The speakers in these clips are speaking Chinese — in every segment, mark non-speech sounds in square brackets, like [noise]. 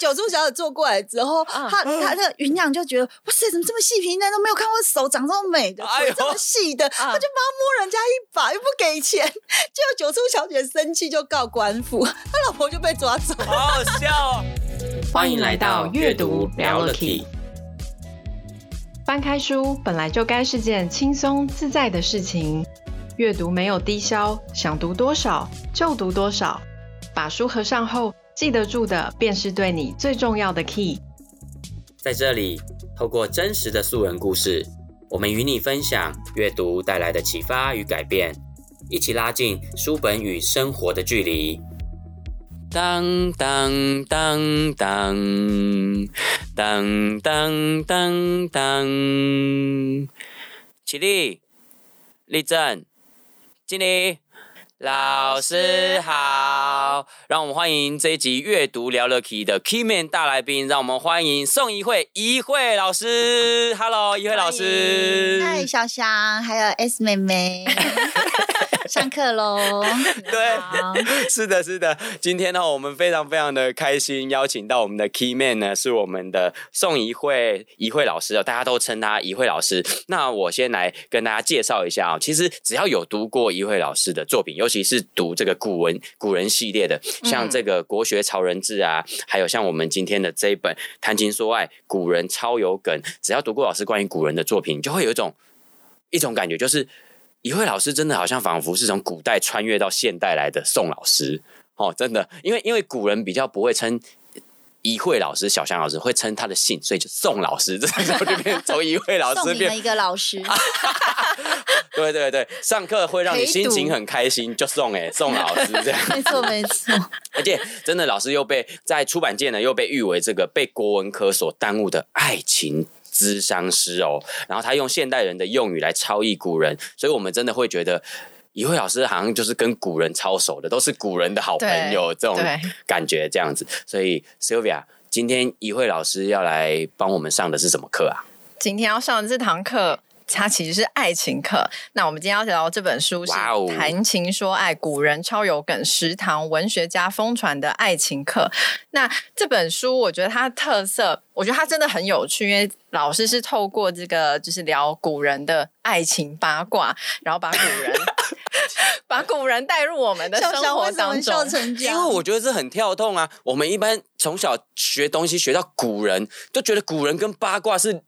九柱小姐坐过来之后，她她的云娘就觉得哇塞，怎么这么细皮嫩，都没有看过手长这么美的，腿这么细的，她就帮他摸人家一把，又不给钱，[laughs] 结果九柱小姐生气就告官府，[laughs] 她老婆就被抓走，好好笑哦。[laughs] 欢迎来到阅读聊了 key。翻开书本来就该是件轻松自在的事情，阅读没有低消，想读多少就读多少。把书合上后，记得住的便是对你最重要的 key。在这里，透过真实的素人故事，我们与你分享阅读带来的启发与改变，一起拉近书本与生活的距离。当当当当当当当当，起立，立正，敬礼。老师好，让我们欢迎这一集阅读聊了 key 的 key man 大来宾，让我们欢迎宋怡慧怡慧老师。Hello，怡慧老师。嗨，小翔，还有 S 妹妹。[laughs] 上课喽！对，是的，是的。今天呢，我们非常非常的开心，邀请到我们的 key man 呢，是我们的宋怡慧怡慧老师哦，大家都称她怡慧老师。那我先来跟大家介绍一下啊，其实只要有读过怡慧老师的作品，尤其是读这个古文古人系列的，像这个《国学潮人志》啊，还有像我们今天的这一本《谈情说爱》，古人超有梗。只要读过老师关于古人的作品，就会有一种一种感觉，就是。怡慧老师真的好像仿佛是从古代穿越到现代来的宋老师哦，真的，因为因为古人比较不会称一慧老师、小翔老师，会称他的姓，所以就宋老师，[laughs] 这时候就变从一慧老师变一个老师。[laughs] 对对对，上课会让你心情很开心，就送哎宋老师这样，没错没错。而且真的老师又被在出版界呢又被誉为这个被国文科所耽误的爱情。咨商师哦，然后他用现代人的用语来超译古人，所以我们真的会觉得怡慧老师好像就是跟古人超熟的，都是古人的好朋友这种感觉这样子。所以 Sylvia，今天怡慧老师要来帮我们上的是什么课啊？今天要上的这堂课。它其实是爱情课。那我们今天要聊这本书是《谈情说爱》，古人超有梗，食堂文学家疯传的爱情课。那这本书，我觉得它的特色，我觉得它真的很有趣，因为老师是透过这个，就是聊古人的爱情八卦，然后把古人 [laughs] 把古人带入我们的生活当中。因为我觉得这很跳痛啊。我们一般从小学东西学到古人，就觉得古人跟八卦是。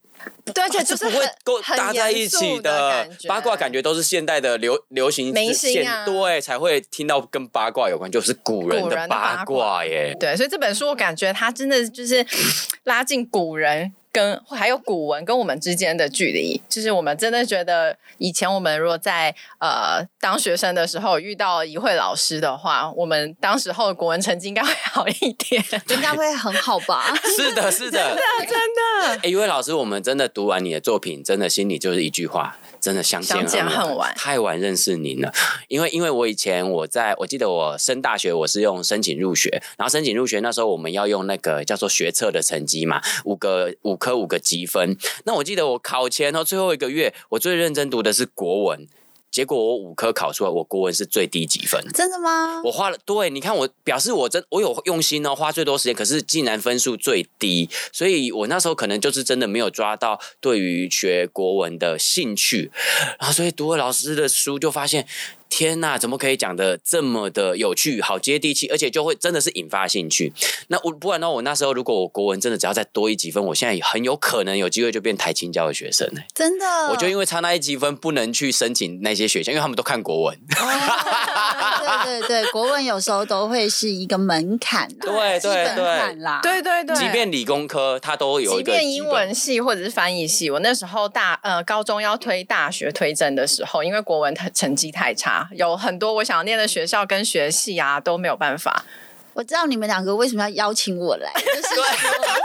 对，而且就是不会够搭在一起的八卦，感觉都是现代的流流行明星啊，对，才会听到跟八卦有关，就是古人的八卦耶。对，所以这本书我感觉它真的就是 [sniffs] 拉近古人。跟还有古文跟我们之间的距离，就是我们真的觉得以前我们如果在呃当学生的时候遇到一位老师的话，我们当时候的国文成绩应该会好一点，应该会很好吧？[laughs] 是的，是的，真的，真的。哎，怡慧老师，我们真的读完你的作品，真的心里就是一句话。真的相见恨晚，太晚认识您了。因为因为我以前我在我记得我升大学，我是用申请入学，然后申请入学那时候我们要用那个叫做学测的成绩嘛，五个五科五个积分。那我记得我考前哦最后一个月，我最认真读的是国文。结果我五科考出来，我国文是最低几分。真的吗？我花了，对，你看我表示我真我有用心哦，花最多时间，可是竟然分数最低，所以我那时候可能就是真的没有抓到对于学国文的兴趣，然后所以读了老师的书就发现。天呐，怎么可以讲的这么的有趣，好接地气，而且就会真的是引发兴趣。那我不然呢？我那时候如果我国文真的只要再多一几分，我现在很有可能有机会就变台清教的学生呢。真的，我就因为差那一积分不能去申请那些学校，因为他们都看国文。哦、对对对，国文有时候都会是一个门槛，对对对啦，对对对。即便理工科，它都有一个。即便英文系或者是翻译系，我那时候大呃高中要推大学推甄的时候，因为国文成绩太差。有很多我想念的学校跟学系啊都没有办法。我知道你们两个为什么要邀请我来，就是说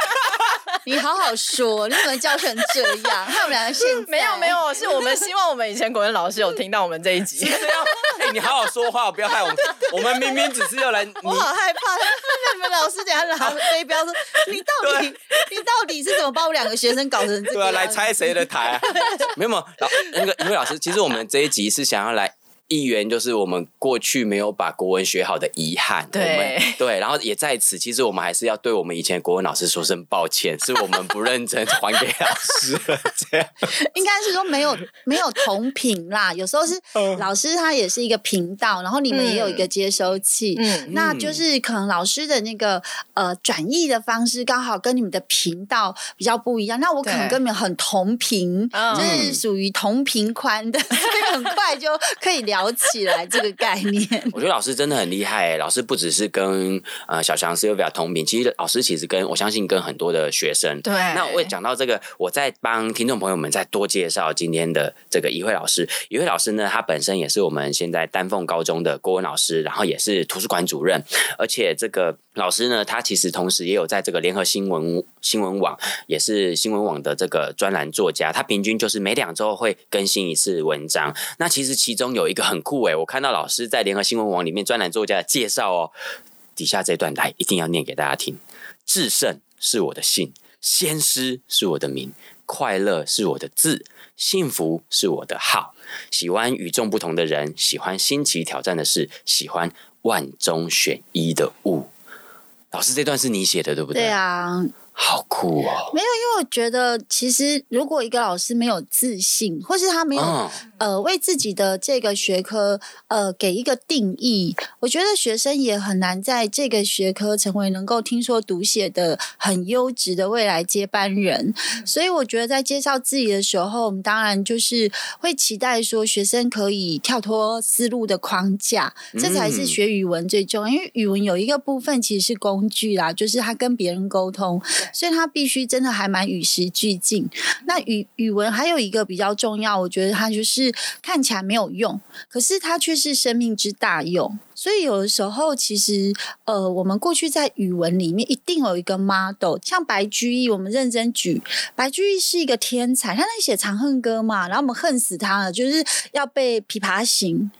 [laughs] 你好好说，你怎么教成这样？他们两个现 [laughs] 没有没有，是我们希望我们以前国文老师有听到我们这一集。[laughs] 哎，你好好说话，不要害我们。我们明明只是要来，我好害怕。那你们老师等下拿飞镖说，你到底你到底是怎么把我两个学生搞成这样？对啊，来拆谁的台啊？没有没有，老那个因为老师，其实我们这一集是想要来。一员就是我们过去没有把国文学好的遗憾，对对，然后也在此，其实我们还是要对我们以前国文老师说声抱歉，是我们不认真还给老师了，这样 [laughs] 应该是说没有没有同频啦，有时候是老师他也是一个频道，然后你们也有一个接收器，嗯，那就是可能老师的那个呃转译的方式刚好跟你们的频道比较不一样，那我可能跟你们很同频，就是属于同频宽的，所以很快就可以聊。聊起来这个概念，[laughs] 我觉得老师真的很厉害。老师不只是跟呃小强 Sylvia 同名，其实老师其实跟我相信跟很多的学生。对，那我也讲到这个，我再帮听众朋友们再多介绍今天的这个一慧老师。一慧老师呢，他本身也是我们现在丹凤高中的郭文老师，然后也是图书馆主任，而且这个老师呢，他其实同时也有在这个联合新闻新闻网，也是新闻网的这个专栏作家。他平均就是每两周会更新一次文章。那其实其中有一个。很酷诶，我看到老师在联合新闻网里面专栏作家的介绍哦，底下这段来一定要念给大家听。至圣是我的姓，先师是我的名，快乐是我的字，幸福是我的号。喜欢与众不同的人，喜欢新奇挑战的事，喜欢万中选一的物。老师，这段是你写的，对不对？对啊。好酷哦！没有，因为我觉得，其实如果一个老师没有自信，或是他没有、嗯、呃为自己的这个学科呃给一个定义，我觉得学生也很难在这个学科成为能够听说读写的很优质的未来接班人。[laughs] 所以，我觉得在介绍自己的时候，我们当然就是会期待说学生可以跳脱思路的框架，这才是学语文最重要。因为语文有一个部分其实是工具啦，就是他跟别人沟通。所以他必须真的还蛮与时俱进。那语语文还有一个比较重要，我觉得它就是看起来没有用，可是它却是生命之大用。所以有的时候，其实呃，我们过去在语文里面一定有一个 model，像白居易，我们认真举，白居易是一个天才，他在写《长恨歌》嘛，然后我们恨死他了，就是要被琵琶行。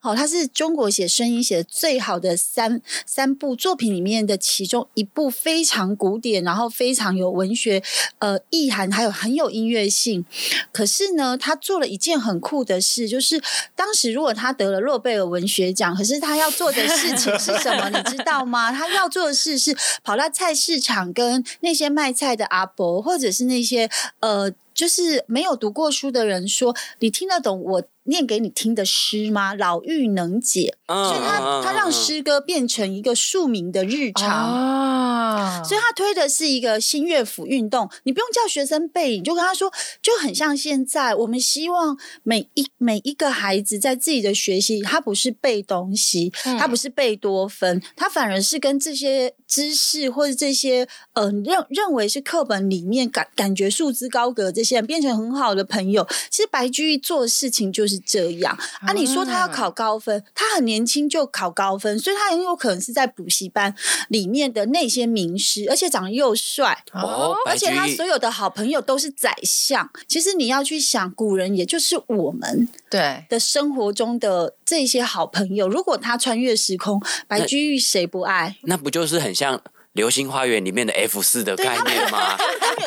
好，它是中国写声音写的最好的三三部作品里面的其中一部，非常古典，然后非常有文学呃意涵，还有很有音乐性。可是呢，他做了一件很酷的事，就是当时如果他得了诺贝尔文学奖，可是他要做的事情是什么？[laughs] 你知道吗？他要做的事是跑到菜市场跟那些卖菜的阿伯，或者是那些呃，就是没有读过书的人说：“你听得懂我？”念给你听的诗吗？老妪能解，所以他他让诗歌变成一个庶民的日常啊，所以他推的是一个新乐府运动。你不用叫学生背，你就跟他说，就很像现在我们希望每一每一个孩子在自己的学习，他不是背东西，他不是背多分，他反而是跟这些知识或者这些呃认认为是课本里面感感觉束之高阁这些人变成很好的朋友。其实白居易做的事情就是。这样啊？你说他要考高分，他很年轻就考高分，所以他很有可能是在补习班里面的那些名师，而且长得又帅哦，而且他所有的好朋友都是宰相。其实你要去想，古人也就是我们对的生活中的这些好朋友，如果他穿越时空，白居易谁不爱？那，那不就是很像《流星花园》里面的 F 四的概念吗？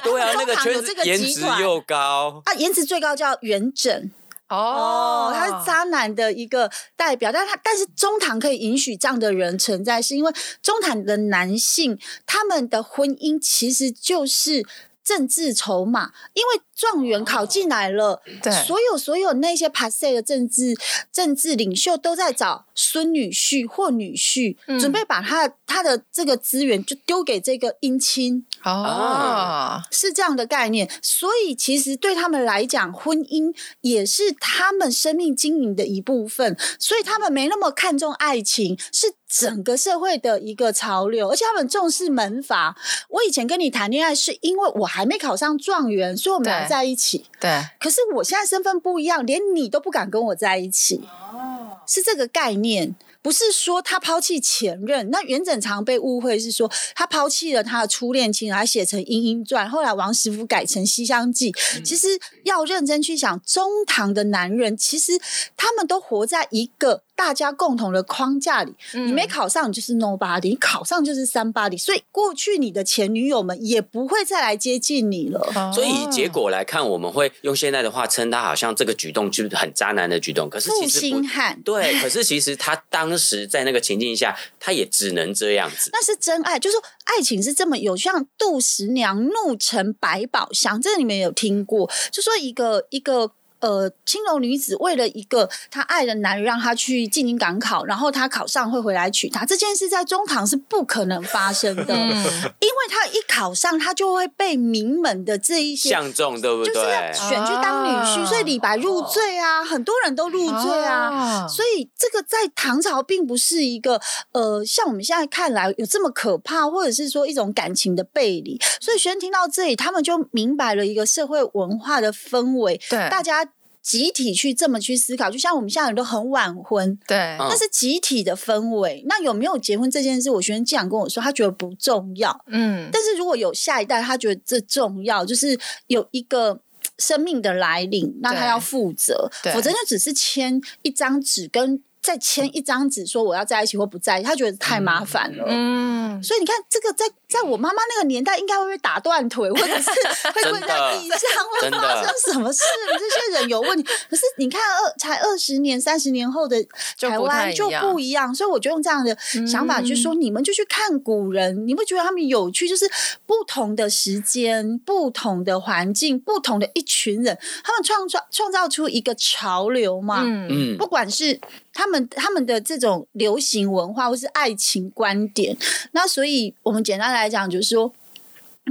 对啊，那个圈子颜值又高啊，颜值最高叫元稹。哦，他是渣男的一个代表，但他但是中堂可以允许这样的人存在，是因为中堂的男性他们的婚姻其实就是政治筹码，因为状元考进来了，对，所有所有那些 passe 的政治政治领袖都在找孙女婿或女婿，嗯、准备把他他的这个资源就丢给这个姻亲。哦，是这样的概念，所以其实对他们来讲，婚姻也是他们生命经营的一部分，所以他们没那么看重爱情，是整个社会的一个潮流，而且他们重视门阀。我以前跟你谈恋爱，是因为我还没考上状元，所以我们俩在一起。对，可是我现在身份不一样，连你都不敢跟我在一起。哦，是这个概念。不是说他抛弃前任，那元稹常被误会是说他抛弃了他的初恋情人，还写成《莺莺传》，后来王实甫改成《西厢记》。其实要认真去想，中唐的男人其实他们都活在一个。大家共同的框架里，嗯、你没考上你就是 nobody，你考上就是 somebody，所以过去你的前女友们也不会再来接近你了。哦、所以以结果来看，我们会用现在的话称他好像这个举动就是很渣男的举动。可是其实负心汉，对，可是其实他当时在那个情境下，他也只能这样子。那是真爱，就是说爱情是这么有，像杜十娘怒沉百宝箱，这个你们有听过？就说一个一个。呃，青楼女子为了一个她爱的男人，让她去进京赶考，然后她考上会回来娶她。这件事在中唐是不可能发生的，嗯、因为她一考上，她就会被名门的这一些相中，对不对？就是选去当女婿，啊、所以李白入赘啊，很多人都入赘啊。啊所以这个在唐朝并不是一个呃，像我们现在看来有这么可怕，或者是说一种感情的背离。所以学生听到这里，他们就明白了一个社会文化的氛围，对大家。集体去这么去思考，就像我们现在人都很晚婚，对，那是集体的氛围。那有没有结婚这件事，我学生经常跟我说，他觉得不重要，嗯。但是如果有下一代，他觉得这重要，就是有一个生命的来临，那他要负责，否则就只是签一张纸跟。再签一张纸说我要在一起或不在一起，他觉得太麻烦了。嗯，所以你看，这个在在我妈妈那个年代，应该会被打断腿，或者是 [laughs] 会跪在地上，会发生什么事？这些人有问题。可是你看，二才二十年、三十年后的台湾就不一样。所以我就用这样的想法，就是说，你们就去看古人，你会觉得他们有趣，就是不同的时间、不同的环境、不同的一群人，他们创造创造出一个潮流嘛。嗯嗯，不管是。他们他们的这种流行文化或是爱情观点，那所以我们简单来来讲，就是说。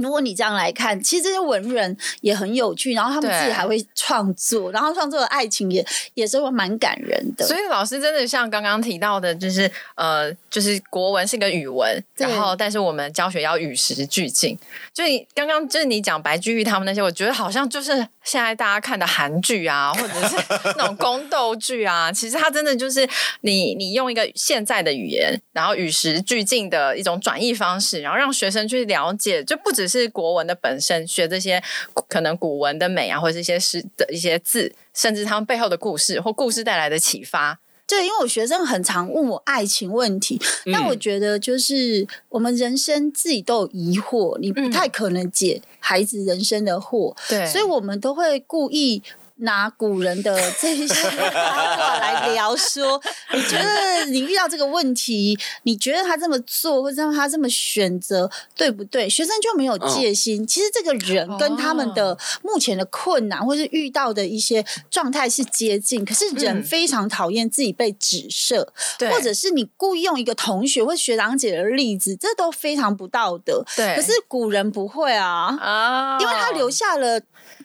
如果你这样来看，其实这些文人也很有趣，然后他们自己还会创作，然后创作的爱情也也是会蛮感人的。所以老师真的像刚刚提到的，就是呃，就是国文是个语文，然后但是我们教学要与时俱进。就你刚刚就是你讲白居易他们那些，我觉得好像就是现在大家看的韩剧啊，或者是那种宫斗剧啊，其实它真的就是你你用一个现在的语言，然后与时俱进的一种转译方式，然后让学生去了解，就不止。是国文的本身，学这些可能古文的美啊，或者是一些诗的一些字，甚至他们背后的故事或故事带来的启发。对，因为我学生很常问我爱情问题，嗯、但我觉得就是我们人生自己都有疑惑，你不太可能解孩子人生的惑，对、嗯，所以我们都会故意。拿古人的这些 [laughs] 八卦来聊说，说你觉得你遇到这个问题，你觉得他这么做或者让他这么选择对不对？学生就没有戒心。其实这个人跟他们的目前的困难或是遇到的一些状态是接近，可是人非常讨厌自己被指涉，或者是你故意用一个同学或学长姐的例子，这都非常不道德。对，可是古人不会啊，啊，因为他留下了。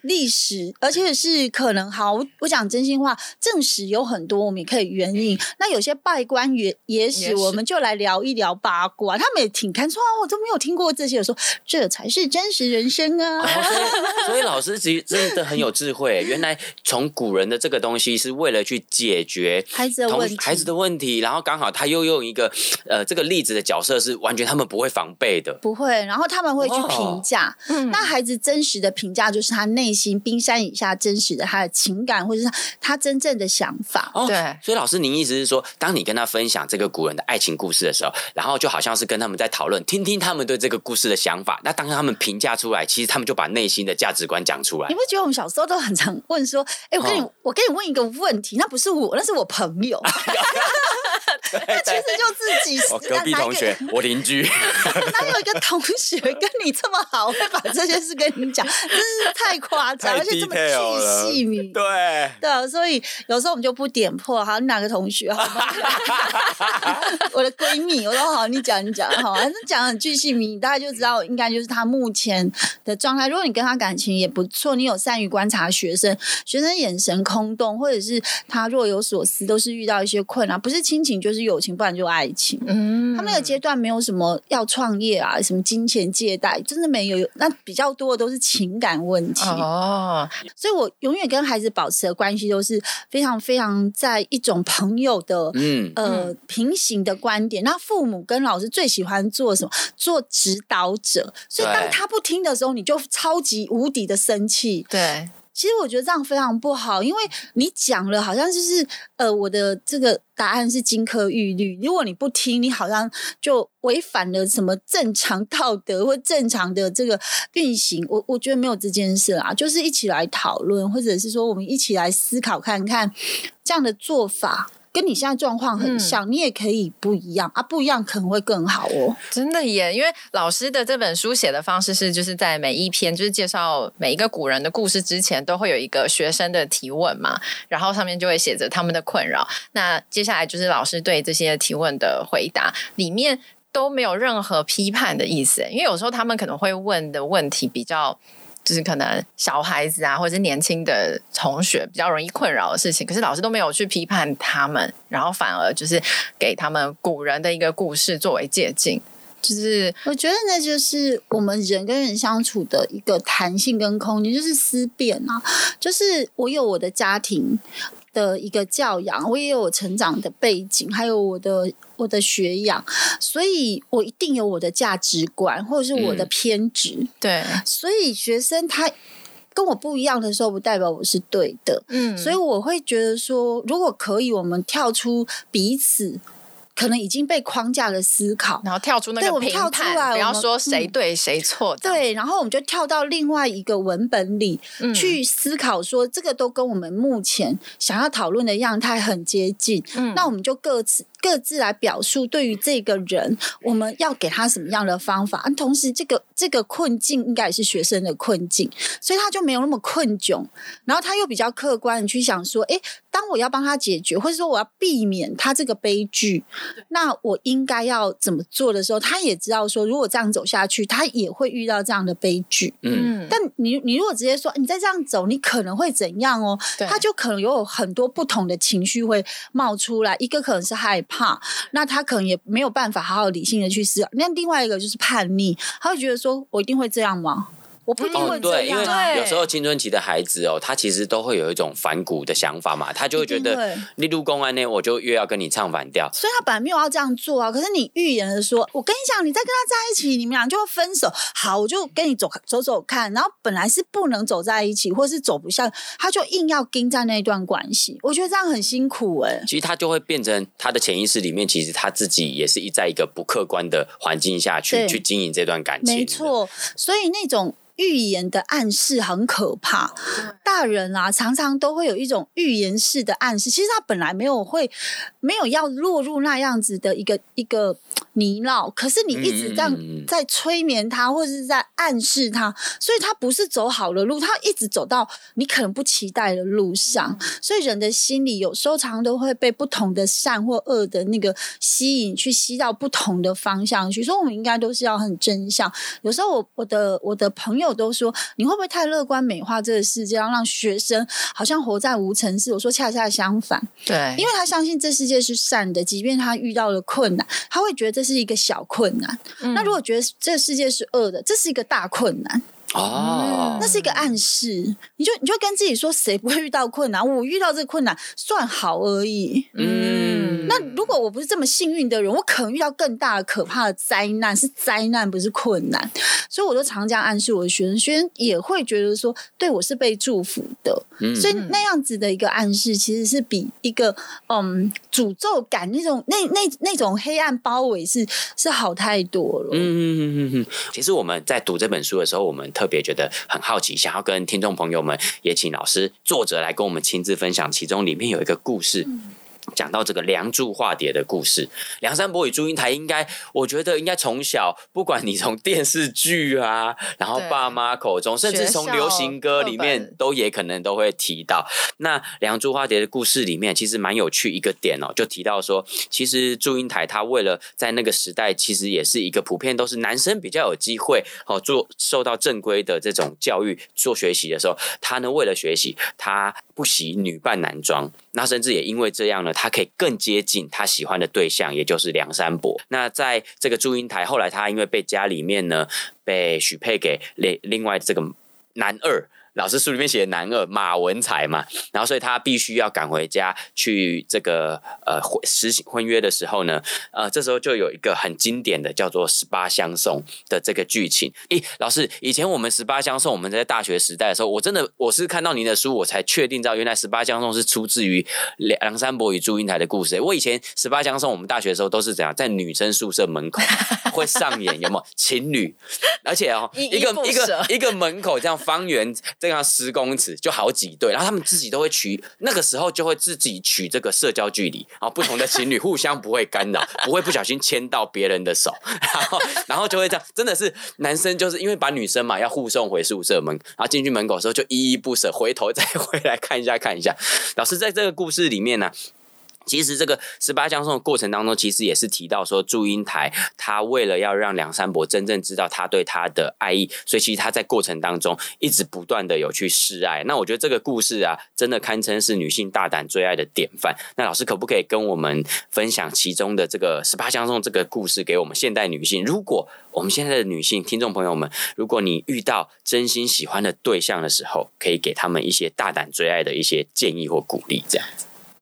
历史，而且是可能好，我讲真心话，正史有很多，我们也可以援引。那有些拜官野野史，我们就来聊一聊八卦。他们也挺看说啊，我都没有听过这些，我说这才是真实人生啊。哦、所以，[laughs] 所以老师其实真的很有智慧。原来从古人的这个东西是为了去解决孩子的问题，孩子的问题，然后刚好他又用一个呃这个例子的角色是完全他们不会防备的，不会。然后他们会去评价，哦、那孩子真实的评价就是他内。冰山以下真实的他的情感，或者是他真正的想法。哦，对。所以老师，您意思是说，当你跟他分享这个古人的爱情故事的时候，然后就好像是跟他们在讨论，听听他们对这个故事的想法。那当他们评价出来，其实他们就把内心的价值观讲出来。你不觉得我们小时候都很常问说：“哎、欸，我跟你，哦、我跟你问一个问题，那不是我，那是我朋友。[laughs] ”那其实就自己、哦、隔壁同学，我邻居，[laughs] 哪有一个同学跟你这么好，会把这些事跟你讲，真是太夸张，而且这么巨细靡。对对，所以有时候我们就不点破。好，你哪个同学？好吗？[laughs] 我的闺蜜，我说好，你讲你讲，好，反正讲很巨细靡，你大概就知道应该就是他目前的状态。如果你跟他感情也不错，你有善于观察学生，学生眼神空洞，或者是他若有所思，都是遇到一些困难，不是亲情就是。是友情，不然就爱情。嗯，他那个阶段没有什么要创业啊，什么金钱借贷，真的没有。那比较多的都是情感问题哦。所以我永远跟孩子保持的关系都是非常非常在一种朋友的嗯呃平行的观点。那父母跟老师最喜欢做什么？做指导者。所以当他不听的时候，你就超级无敌的生气。对。其实我觉得这样非常不好，因为你讲了，好像就是呃，我的这个答案是金科玉律。如果你不听，你好像就违反了什么正常道德或正常的这个运行。我我觉得没有这件事啦，就是一起来讨论，或者是说我们一起来思考看看这样的做法。跟你现在状况很像，嗯，你也可以不一样啊，不一样可能会更好哦。真的耶，因为老师的这本书写的方式是，就是在每一篇就是介绍每一个古人的故事之前，都会有一个学生的提问嘛，然后上面就会写着他们的困扰。那接下来就是老师对这些提问的回答，里面都没有任何批判的意思，因为有时候他们可能会问的问题比较。就是可能小孩子啊，或者是年轻的同学比较容易困扰的事情，可是老师都没有去批判他们，然后反而就是给他们古人的一个故事作为借鉴。就是我觉得那就是我们人跟人相处的一个弹性跟空间，就是思辨啊。就是我有我的家庭的一个教养，我也有我成长的背景，还有我的。我的学养，所以我一定有我的价值观，或者是我的偏执。嗯、对，所以学生他跟我不一样的时候，不代表我是对的。嗯，所以我会觉得说，如果可以，我们跳出彼此。可能已经被框架的思考，然后跳出那个评判，不要说谁对谁错。对，然后我们就跳到另外一个文本里、嗯、去思考，说这个都跟我们目前想要讨论的样态很接近。嗯，那我们就各自各自来表述，对于这个人，我们要给他什么样的方法？同时，这个这个困境应该也是学生的困境，所以他就没有那么困窘。然后他又比较客观的去想说，哎。当我要帮他解决，或者说我要避免他这个悲剧，那我应该要怎么做的时候，他也知道说，如果这样走下去，他也会遇到这样的悲剧。嗯，但你你如果直接说你再这样走，你可能会怎样哦？他就可能有很多不同的情绪会冒出来，一个可能是害怕，那他可能也没有办法好好理性的去思考。那另外一个就是叛逆，他会觉得说我一定会这样吗？我不一定会这样，对，因为有时候青春期的孩子哦，他其实都会有一种反骨的想法嘛，他就会觉得你入公安呢，我就越要跟你唱反调。所以他本来没有要这样做啊，可是你预言的说，我跟你讲，你再跟他在一起，你们俩就会分手。好，我就跟你走走走看，然后本来是不能走在一起，或是走不下，他就硬要盯在那段关系。我觉得这样很辛苦哎、欸。其实他就会变成他的潜意识里面，其实他自己也是一在一个不客观的环境下去去经营这段感情。没错，所以那种。预言的暗示很可怕，大人啊，常常都会有一种预言式的暗示。其实他本来没有会，没有要落入那样子的一个一个泥淖，可是你一直这样在催眠他，或者是在暗示他，所以他不是走好的路，他一直走到你可能不期待的路上。所以人的心里有时候常常都会被不同的善或恶的那个吸引，去吸到不同的方向去。所以我们应该都是要很真相。有时候我我的我的朋友。都说你会不会太乐观美化这个世界，让学生好像活在无尘世？我说恰恰相反，对，因为他相信这世界是善的，即便他遇到了困难，他会觉得这是一个小困难。嗯、那如果觉得这个世界是恶的，这是一个大困难。哦，那是一个暗示，你就你就跟自己说，谁不会遇到困难？我遇到这个困难算好而已。嗯，那如果我不是这么幸运的人，我可能遇到更大的可怕的灾难，是灾难不是困难。所以我都常这样暗示我的学生，学生也会觉得说，对我是被祝福的。嗯，所以那样子的一个暗示，其实是比一个嗯诅咒感那种那那那种黑暗包围是是好太多了。嗯嗯嗯嗯嗯。其实我们在读这本书的时候，我们特特别觉得很好奇，想要跟听众朋友们也请老师作者来跟我们亲自分享，其中里面有一个故事。讲到这个梁祝化蝶的故事，梁山伯与祝英台，应该我觉得应该从小，不管你从电视剧啊，[laughs] 然后爸妈口中，甚至从流行歌里面，都也可能都会提到。那梁祝化蝶的故事里面，其实蛮有趣一个点哦，就提到说，其实祝英台她为了在那个时代，其实也是一个普遍都是男生比较有机会哦做受到正规的这种教育做学习的时候，他呢为了学习，他不惜女扮男装，那甚至也因为这样呢。他可以更接近他喜欢的对象，也就是梁山伯。那在这个祝英台后来，他因为被家里面呢被许配给另另外这个男二。老师书里面写的男二马文才嘛，然后所以他必须要赶回家去这个呃实行婚约的时候呢，呃，这时候就有一个很经典的叫做十八相送的这个剧情。咦，老师，以前我们十八相送，我们在大学时代的时候，我真的我是看到您的书，我才确定到原来十八相送是出自于梁山伯与祝英台的故事。我以前十八相送，我们大学的时候都是怎样，在女生宿舍门口 [laughs] 会上演，有没有情侣？而且哦，一个一个一个门口这样方圆这样十公尺就好几对，然后他们自己都会取，那个时候就会自己取这个社交距离，然后不同的情侣互相不会干扰，不会不小心牵到别人的手，然后然后就会这样，真的是男生就是因为把女生嘛要护送回宿舍门，然后进去门口的时候就依依不舍，回头再回来看一下看一下。老师在这个故事里面呢。其实这个十八相送的过程当中，其实也是提到说，祝英台她为了要让梁山伯真正知道他对她的爱意，所以其实她在过程当中一直不断的有去示爱。那我觉得这个故事啊，真的堪称是女性大胆追爱的典范。那老师可不可以跟我们分享其中的这个十八相送这个故事给我们现代女性？如果我们现在的女性听众朋友们，如果你遇到真心喜欢的对象的时候，可以给他们一些大胆追爱的一些建议或鼓励，这样。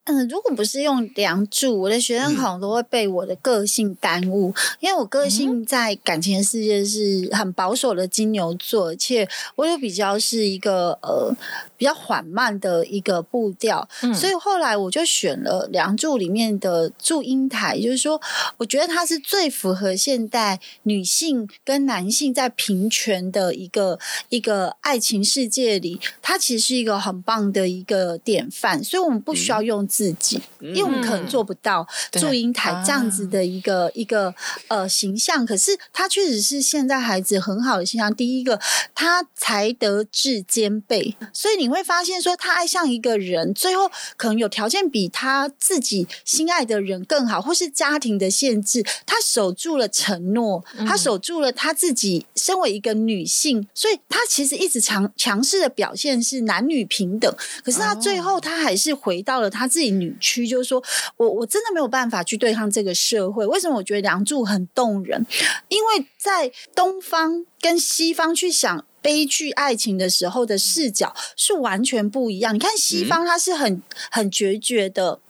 嗯，如果不是用梁祝，我的学生可能都会被我的个性耽误，嗯、因为我个性在感情的世界是很保守的金牛座，而且我又比较是一个呃比较缓慢的一个步调，嗯、所以后来我就选了梁祝里面的祝英台，就是说，我觉得它是最符合现代女性跟男性在平权的一个一个爱情世界里，它其实是一个很棒的一个典范，所以我们不需要用。自己，因为我们可能做不到祝英台这样子的一个、嗯、一个呃形象，可是他确实是现在孩子很好的形象。第一个，他才德智兼备，所以你会发现说，他爱上一个人，最后可能有条件比他自己心爱的人更好，或是家庭的限制，他守住了承诺，他守住了他自己身为一个女性，所以他其实一直强强势的表现是男女平等，可是他最后他还是回到了他自己。女区就是说，我我真的没有办法去对抗这个社会。为什么我觉得梁祝很动人？因为在东方跟西方去想悲剧爱情的时候的视角是完全不一样。你看西方，他是很很决绝的，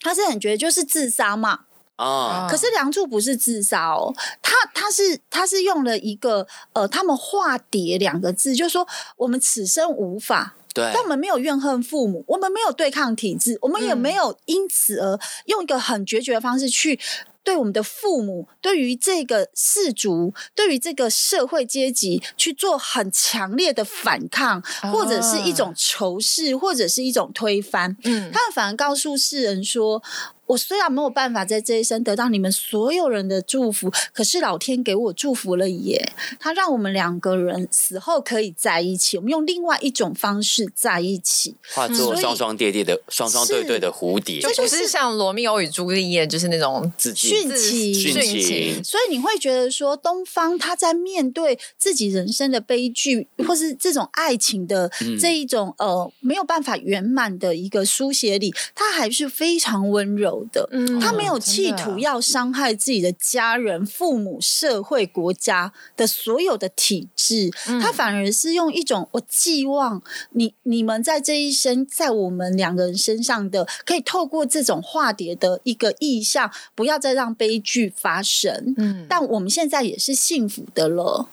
他是很决绝，就是自杀嘛。啊，可是梁祝不是自杀哦，他他是他是用了一个呃，他们化蝶两个字，就是说我们此生无法。对但我们没有怨恨父母，我们没有对抗体制，我们也没有因此而用一个很决绝的方式去对我们的父母，对于这个氏族，对于这个社会阶级去做很强烈的反抗，或者是一种仇视，或者是一种推翻。嗯，他们反而告诉世人说。我虽然没有办法在这一生得到你们所有人的祝福，可是老天给我祝福了耶！他让我们两个人死后可以在一起，我们用另外一种方式在一起，化作双双叠叠的、双双对对的蝴蝶，就不是像罗密欧与朱丽叶，就是那种殉情、殉情。所以你会觉得说，东方他在面对自己人生的悲剧，或是这种爱情的这一种、嗯、呃没有办法圆满的一个书写里，他还是非常温柔。的，他没有企图要伤害自己的家人、父母、社会、国家的所有的体制，他反而是用一种我寄望你你们在这一生，在我们两个人身上的，可以透过这种化蝶的一个意象，不要再让悲剧发生。嗯，但我们现在也是幸福的了。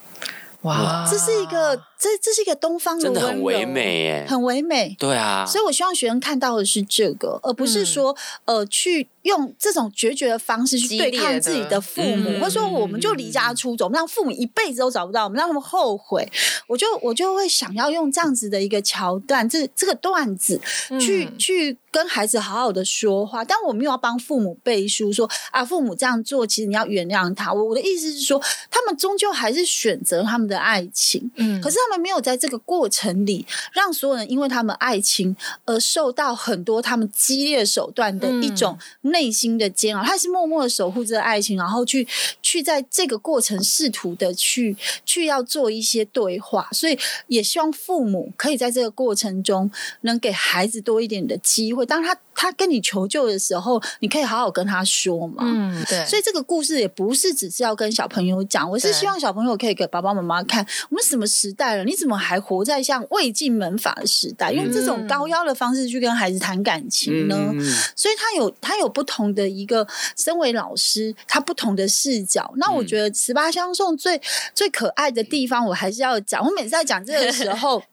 哇，这是一个。这这是一个东方的真的很唯美耶，很唯美。对啊，所以我希望学生看到的是这个，而不是说、嗯、呃去用这种决绝的方式去对抗自己的父母，嗯、或者说我们就离家出走，我们让父母一辈子都找不到，我们让他们后悔。我就我就会想要用这样子的一个桥段，这这个段子去、嗯、去跟孩子好好的说话。但我没有要帮父母背书说啊，父母这样做，其实你要原谅他。我我的意思是说，他们终究还是选择他们的爱情，嗯，可是他们。没有在这个过程里，让所有人因为他们爱情而受到很多他们激烈手段的一种内心的煎熬。他是默默的守护这个爱情，然后去去在这个过程试图的去去要做一些对话。所以也希望父母可以在这个过程中能给孩子多一点的机。会，当他他跟你求救的时候，你可以好好跟他说嘛。嗯，对。所以这个故事也不是只是要跟小朋友讲，我是希望小朋友可以给爸爸妈妈看，我们什么时代了，你怎么还活在像魏晋门阀的时代？用这种高压的方式去跟孩子谈感情呢？嗯、所以他有他有不同的一个身为老师，他不同的视角。那我觉得十八相送最最可爱的地方，我还是要讲。我每次在讲这个时候。[laughs] [laughs]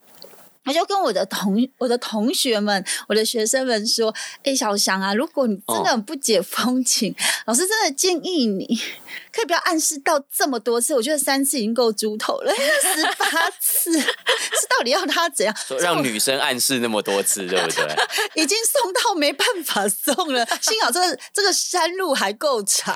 我就跟我的同我的同学们、我的学生们说：“哎、欸，小翔啊，如果你真的很不解风情，哦、老师真的建议你可以不要暗示到这么多次。我觉得三次已经够猪头了，十八次是到底要他怎样？让女生暗示那么多次，对不对？[laughs] 已经送到没办法送了。幸好这个这个山路还够长，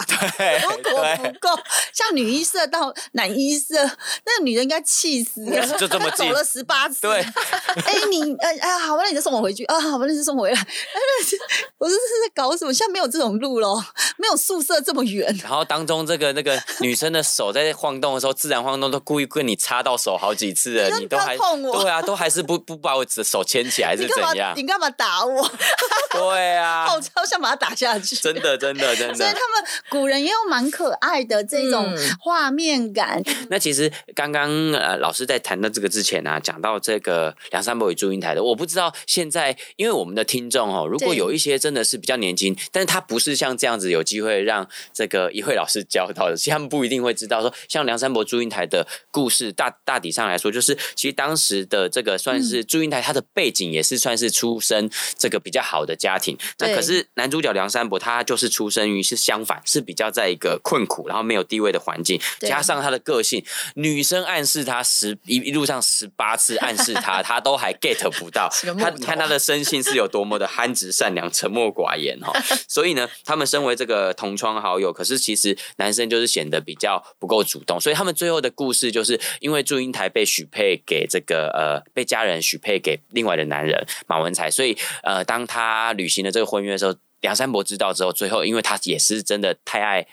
如果不够，像女一色到男一色，那个女人应该气死了。就这么，走了十八次，对。” [laughs] 哎、欸，你呃哎，好吧，那你就送我回去啊，好吧，那就送我回来。[laughs] 我说这是在搞什么？现在没有这种路喽，没有宿舍这么远。然后当中这个那个女生的手在晃动的时候，自然晃动都故意跟你擦到手好几次了，你，你都还碰我，对啊，都还是不不把我手牵起来是怎样？你干嘛，嘛打我？[laughs] 对啊，我超想把他打下去。真的真的真的。所以他们古人也有蛮可爱的这种画面感。嗯、那其实刚刚呃老师在谈到这个之前呢、啊，讲到这个。梁山伯与祝英台的，我不知道现在，因为我们的听众哦，如果有一些真的是比较年轻，但是他不是像这样子有机会让这个一慧老师教到的，其实他们不一定会知道说，像梁山伯祝英台的故事，大大体上来说，就是其实当时的这个算是祝英台，他的背景也是算是出身这个比较好的家庭，那可是男主角梁山伯他就是出生于是相反，是比较在一个困苦然后没有地位的环境，加上他的个性，女生暗示他十一一路上十八次暗示他，他。[laughs] 他都还 get [laughs] 不到，他看他的生性是有多么的憨直善良、沉默寡言哈。[laughs] 所以呢，他们身为这个同窗好友，可是其实男生就是显得比较不够主动。所以他们最后的故事，就是因为祝英台被许配给这个呃，被家人许配给另外的男人马文才。所以呃，当他履行了这个婚约的时候，梁山伯知道之后，最后因为他也是真的太爱。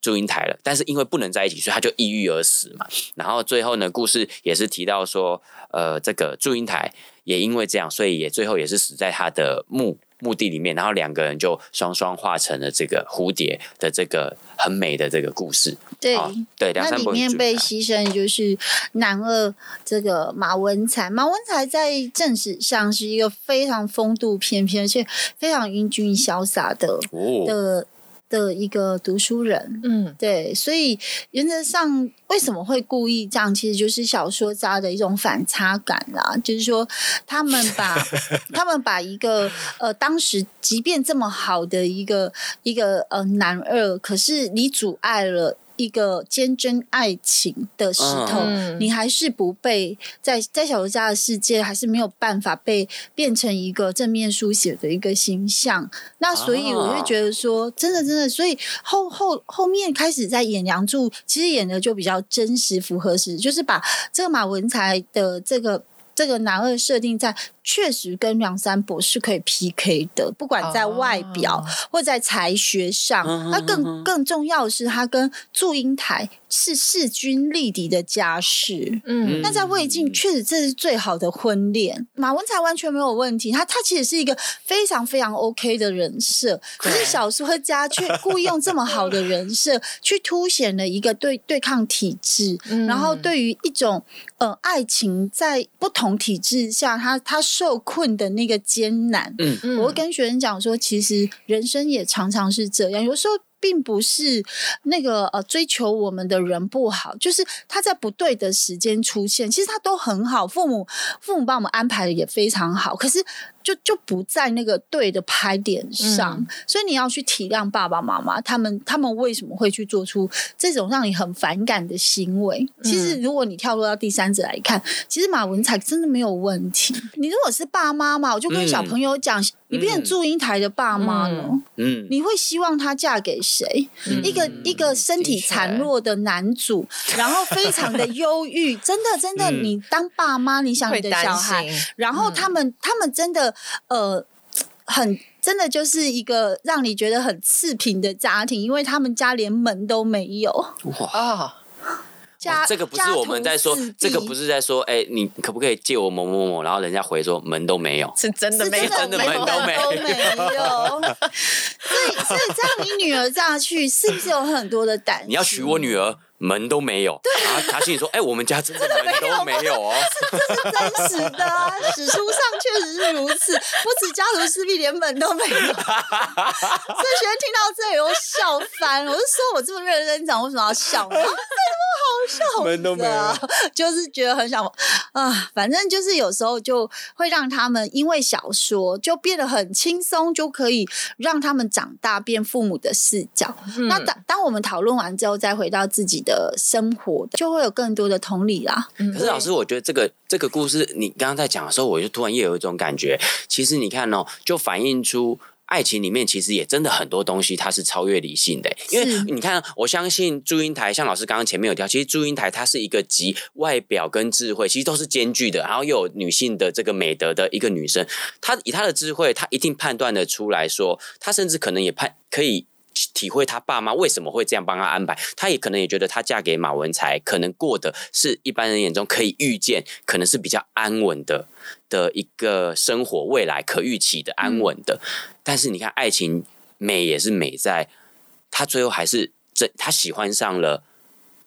祝英台了，但是因为不能在一起，所以他就抑郁而死嘛。然后最后呢，故事也是提到说，呃，这个祝英台也因为这样，所以也最后也是死在他的墓墓地里面。然后两个人就双双化成了这个蝴蝶的这个很美的这个故事。对、哦、对，那里面被牺牲就是男二这个马文才。马文才在正史上是一个非常风度翩翩，而且非常英俊潇洒的、哦、的。的一个读书人，嗯，对，所以原则上为什么会故意这样，其实就是小说家的一种反差感啦。就是说，他们把 [laughs] 他们把一个呃，当时即便这么好的一个一个呃男二，可是你阻碍了。一个坚贞爱情的石头，嗯、你还是不被在在小说家的世界，还是没有办法被变成一个正面书写的一个形象。那所以我就觉得说，真的真的，所以后后后面开始在演梁祝，其实演的就比较真实，符合实，就是把这个马文才的这个这个男二设定在。确实跟梁山伯是可以 PK 的，不管在外表或在才学上。那、oh. 更更重要的是，他跟祝英台是势均力敌的家世。嗯，那在魏晋确实这是最好的婚恋。马文才完全没有问题，他他其实是一个非常非常 OK 的人设。可是小说家却故意用这么好的人设去凸显了一个对对抗体制，嗯、然后对于一种呃爱情在不同体制下，他他。受困的那个艰难，嗯，我会跟学生讲说，其实人生也常常是这样，有时候。并不是那个呃追求我们的人不好，就是他在不对的时间出现，其实他都很好，父母父母帮我们安排的也非常好，可是就就不在那个对的拍点上，嗯、所以你要去体谅爸爸妈妈，他们他们为什么会去做出这种让你很反感的行为？其实如果你跳落到第三者来看，其实马文才真的没有问题。你如果是爸妈嘛，我就跟小朋友讲。嗯你变成祝英台的爸妈了，嗯，你会希望她嫁给谁？嗯、一个一个身体孱弱的男主，[laughs] 嗯、然后非常的忧郁，真的真的，你当爸妈，你想你的小孩，然后他们他们真的呃，很真的就是一个让你觉得很刺平的家庭，因为他们家连门都没有哇。家这个不是我们在说，这个不是在说，哎，你可不可以借我某某某？然后人家回说门都没有，是真的没有，真的门都没有。[laughs] 所以，所以这样你女儿嫁去，是不是有很多的胆？你要娶我女儿？门都没有，然后他心里说：“哎，我们家真的门都没有哦，[laughs] 这是真实的啊，史书上确实是如此，不止家徒四壁，连门都没有。”所以学生听到这里我笑翻了。我就说我这么认真讲，为什么要笑 [laughs] 笑？门都没有，就是觉得很想啊，反正就是有时候就会让他们因为小说就变得很轻松，就可以让他们长大变父母的视角。嗯、那当当我们讨论完之后，再回到自己的生活，就会有更多的同理啦。可是老师，我觉得这个这个故事，你刚刚在讲的时候，我就突然又有一种感觉。其实你看哦，就反映出爱情里面其实也真的很多东西，它是超越理性的。因为你看，我相信祝英台，像老师刚刚前面有提，其实祝英台她是一个集外表跟智慧其实都是兼具的，然后又有女性的这个美德的一个女生。她以她的智慧，她一定判断得出来说，她甚至可能也判可以。体会他爸妈为什么会这样帮他安排，他也可能也觉得她嫁给马文才，可能过的是一般人眼中可以预见，可能是比较安稳的的一个生活，未来可预期的安稳的。嗯、但是你看，爱情美也是美在，他最后还是这他喜欢上了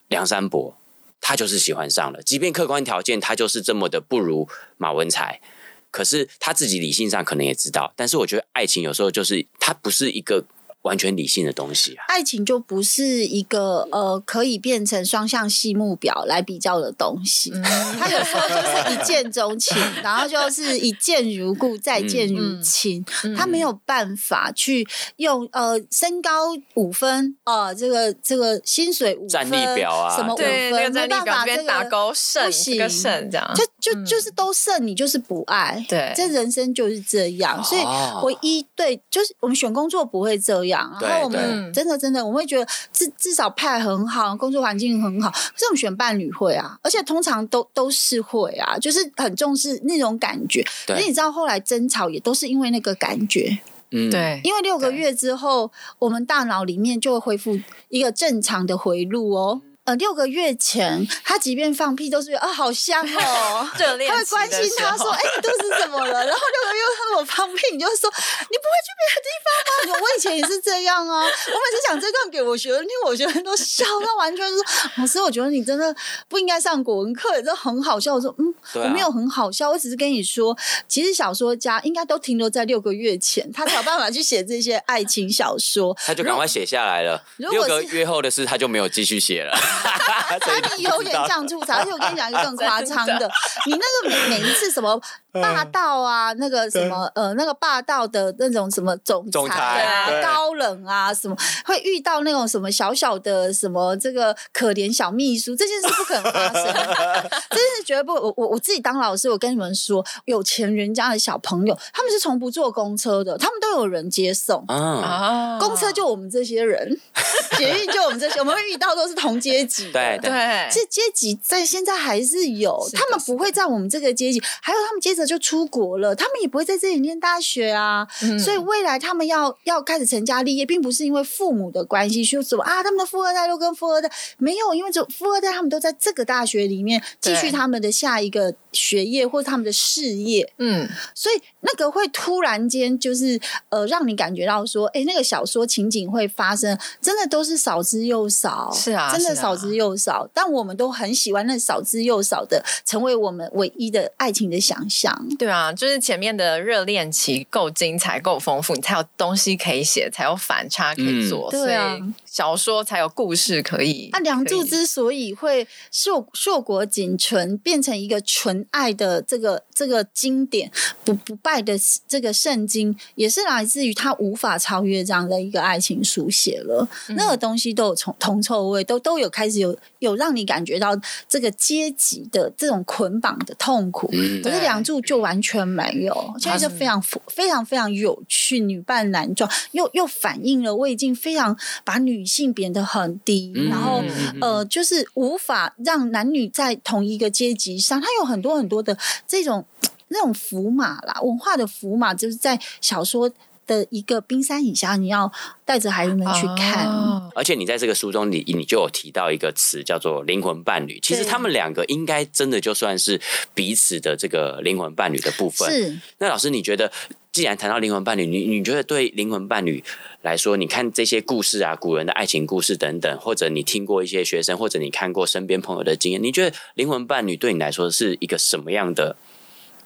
梁山伯，他就是喜欢上了，即便客观条件他就是这么的不如马文才，可是他自己理性上可能也知道。但是我觉得爱情有时候就是它不是一个。完全理性的东西啊，爱情就不是一个呃可以变成双向细目表来比较的东西。嗯、它有时候就是一见钟情，[laughs] 然后就是一见如故，再见如亲。嗯、他没有办法去用呃身高五分呃这个这个薪水五分，战力表啊，什么五分，没办法这个打勾胜不行，胜这样，就就就是都剩，你就是不爱。对，这人生就是这样。所以唯一对，就是我们选工作不会这样。然后我们真的真的，我们会觉得至至少派很好，工作环境很好。可是我们选伴侣会啊，而且通常都都是会啊，就是很重视那种感觉。对，可是你知道后来争吵也都是因为那个感觉。嗯，对，因为六个月之后，我们大脑里面就会恢复一个正常的回路哦。呃，六个月前，他即便放屁都是啊，好香哦，[laughs] 热恋，他会关心他说，哎、欸，你肚子怎么了？然后六个月他我放屁，你就说你不会去别的地方吗？我以前也是这样啊。我每次讲这段给我学生听，我学生都笑，他完全是说老师，我觉得你真的不应该上古文课，也是很好笑。我说嗯，啊、我没有很好笑，我只是跟你说，其实小说家应该都停留在六个月前，他才有办法去写这些爱情小说，[laughs] 他就赶快写下来了。六个月后的事，他就没有继续写了。[laughs] [laughs] 他你有点像吐槽，而且我跟你讲一个更夸张 [laughs] 的，你那个每每一次什么霸道啊，那个什么呃，那个霸道的那种什么总裁啊，高冷啊，什么会遇到那种什么小小的什么这个可怜小秘书，这件事不可能发生，[laughs] 真是绝不。我我我自己当老师，我跟你们说，有钱人家的小朋友，他们是从不坐公车的，他们都有人接送。啊。公车就我们这些人，[laughs] 捷运就我们这些，我们会遇到都是同阶级。对对，这阶级在现在还是有，是他们不会在我们这个阶级，还有他们接着就出国了，他们也不会在这里念大学啊。嗯、所以未来他们要要开始成家立业，并不是因为父母的关系，说什么啊，他们的富二代都跟富二代没有，因为这富二代他们都在这个大学里面继续他们的下一个学业或者他们的事业。嗯，所以那个会突然间就是呃，让你感觉到说，哎，那个小说情景会发生，真的都是少之又少。是啊，真的少之又少。但我们都很喜欢那少之又少的，成为我们唯一的爱情的想象。对啊，就是前面的热恋期够精彩、够丰富，你才有东西可以写，才有反差可以做。嗯、对啊，小说才有故事可以。那《梁祝》之所以会硕硕果仅存，变成一个纯爱的这个这个经典，不不败的这个圣经，也是来自于他无法超越这样的一个爱情书写了。嗯、那个东西都有从铜臭味，都都有开始有有让你感觉到这个阶级的这种捆绑的痛苦。嗯、可是《梁祝》就完全没有，现在就非常非常非常有趣，女扮男装，又又反映了我已经非常把女性贬得很低，嗯、然后呃，就是无法让男女在同一个阶级上。他有很多很多的这种那种符码啦，文化的符码，就是在小说。的一个冰山以下，你要带着孩子们去看。哦、而且你在这个书中，你你就有提到一个词叫做灵魂伴侣。其实他们两个应该真的就算是彼此的这个灵魂伴侣的部分。是。那老师，你觉得既然谈到灵魂伴侣，你你觉得对灵魂伴侣来说，你看这些故事啊，古人的爱情故事等等，或者你听过一些学生，或者你看过身边朋友的经验，你觉得灵魂伴侣对你来说是一个什么样的？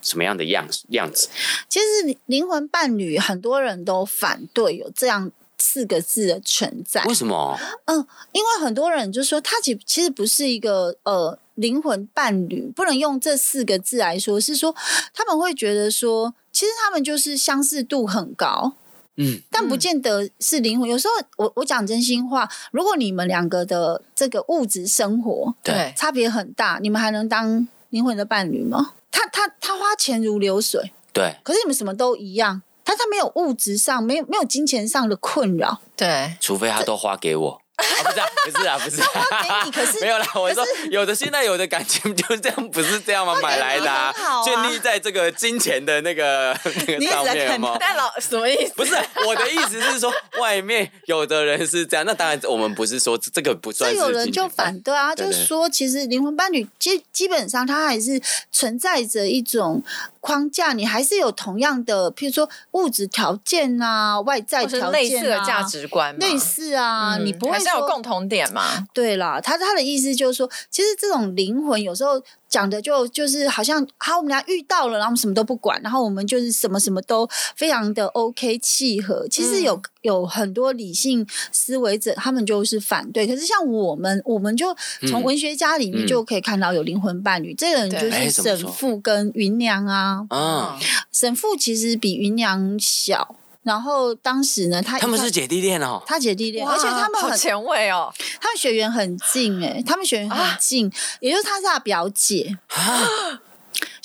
什么样的样子？样子？其实灵魂伴侣很多人都反对有这样四个字的存在。为什么？嗯，因为很多人就说他其其实不是一个呃灵魂伴侣，不能用这四个字来说，是说他们会觉得说，其实他们就是相似度很高，嗯，但不见得是灵魂。有时候我我讲真心话，如果你们两个的这个物质生活对差别很大，你们还能当灵魂的伴侣吗？他他他花钱如流水，对。可是你们什么都一样，他他没有物质上，没有没有金钱上的困扰，对。除非他都花给我。啊，不是啊，不是啊，不是。给你，可是 [laughs] 没有啦。我说有的现在有的感情就是这样，不是这样吗？买来的，啊，建立在这个金钱的那个 [laughs] 那个上面吗？但老什么意思？不是我的意思是说，外面有的人是这样，那当然我们不是说这个不算是。有人就反对啊，就是说其实灵魂伴侣基基本上它还是存在着一种框架，你还是有同样的，譬如说物质条件啊，外在条件啊，类似的价值观，类似啊，你不会。是有共同点嘛？对啦，他他的意思就是说，其实这种灵魂有时候讲的就就是好像，好，我们俩遇到了，然后我们什么都不管，然后我们就是什么什么都非常的 OK 契合。其实有、嗯、有很多理性思维者，他们就是反对。可是像我们，我们就从文学家里面就可以看到有灵魂伴侣，嗯、这个人就是沈父跟云娘啊。嗯，沈父其实比云娘小。然后当时呢，他他们是姐弟恋哦，他姐弟恋，而且他们很前卫哦，他们学员很近哎，他们学员很近，啊、也就是他是他表姐。啊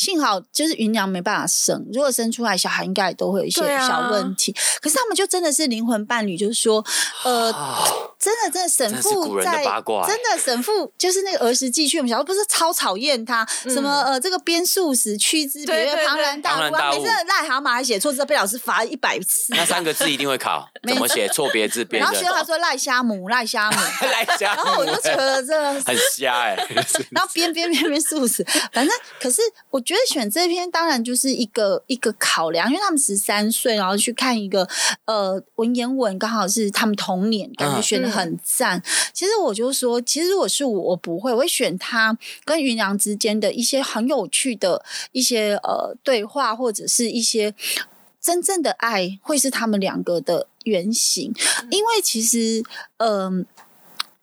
幸好就是芸娘没办法生，如果生出来小孩应该也都会有一些小问题。啊、可是他们就真的是灵魂伴侣，就是说，呃，哦、真的真的神父在真的神父就是那个儿时记趣，我们小时候不是超讨厌他，嗯、什么呃这个编数时屈之别院庞然大物，每次癞蛤蟆还写错字被老师罚一百次。那三个字一定会考，怎么写错别字？[laughs] 然后学校还说癞虾母癞虾母 [laughs] 癞虾，然后我就觉得这很瞎哎、欸。[laughs] 然后编编编编素食，反正可是我。觉得选这篇当然就是一个一个考量，因为他们十三岁，然后去看一个呃文言文，刚好是他们童年，感觉选的很赞。嗯、其实我就说，其实如果是我，我不会，我会选他跟云娘之间的一些很有趣的一些呃对话，或者是一些真正的爱，会是他们两个的原型。嗯、因为其实，嗯、呃，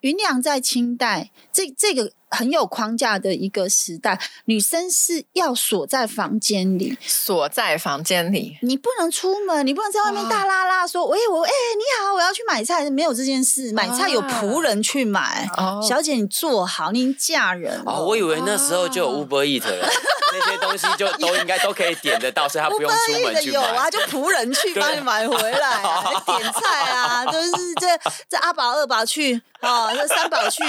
芸娘在清代这这个。很有框架的一个时代，女生是要锁在房间里，锁在房间里，你不能出门，你不能在外面大拉拉说：“喂，我哎，你好，我要去买菜。”没有这件事，买菜有仆人去买。小姐，你坐好，你嫁人了。哦，我以为那时候就有 Uber Eat 了，那些东西就都应该都可以点得到，所以他不用出门去买。有啊，就仆人去帮你买回来，[laughs] 点菜啊，都是这这阿宝二宝去啊，这三宝去，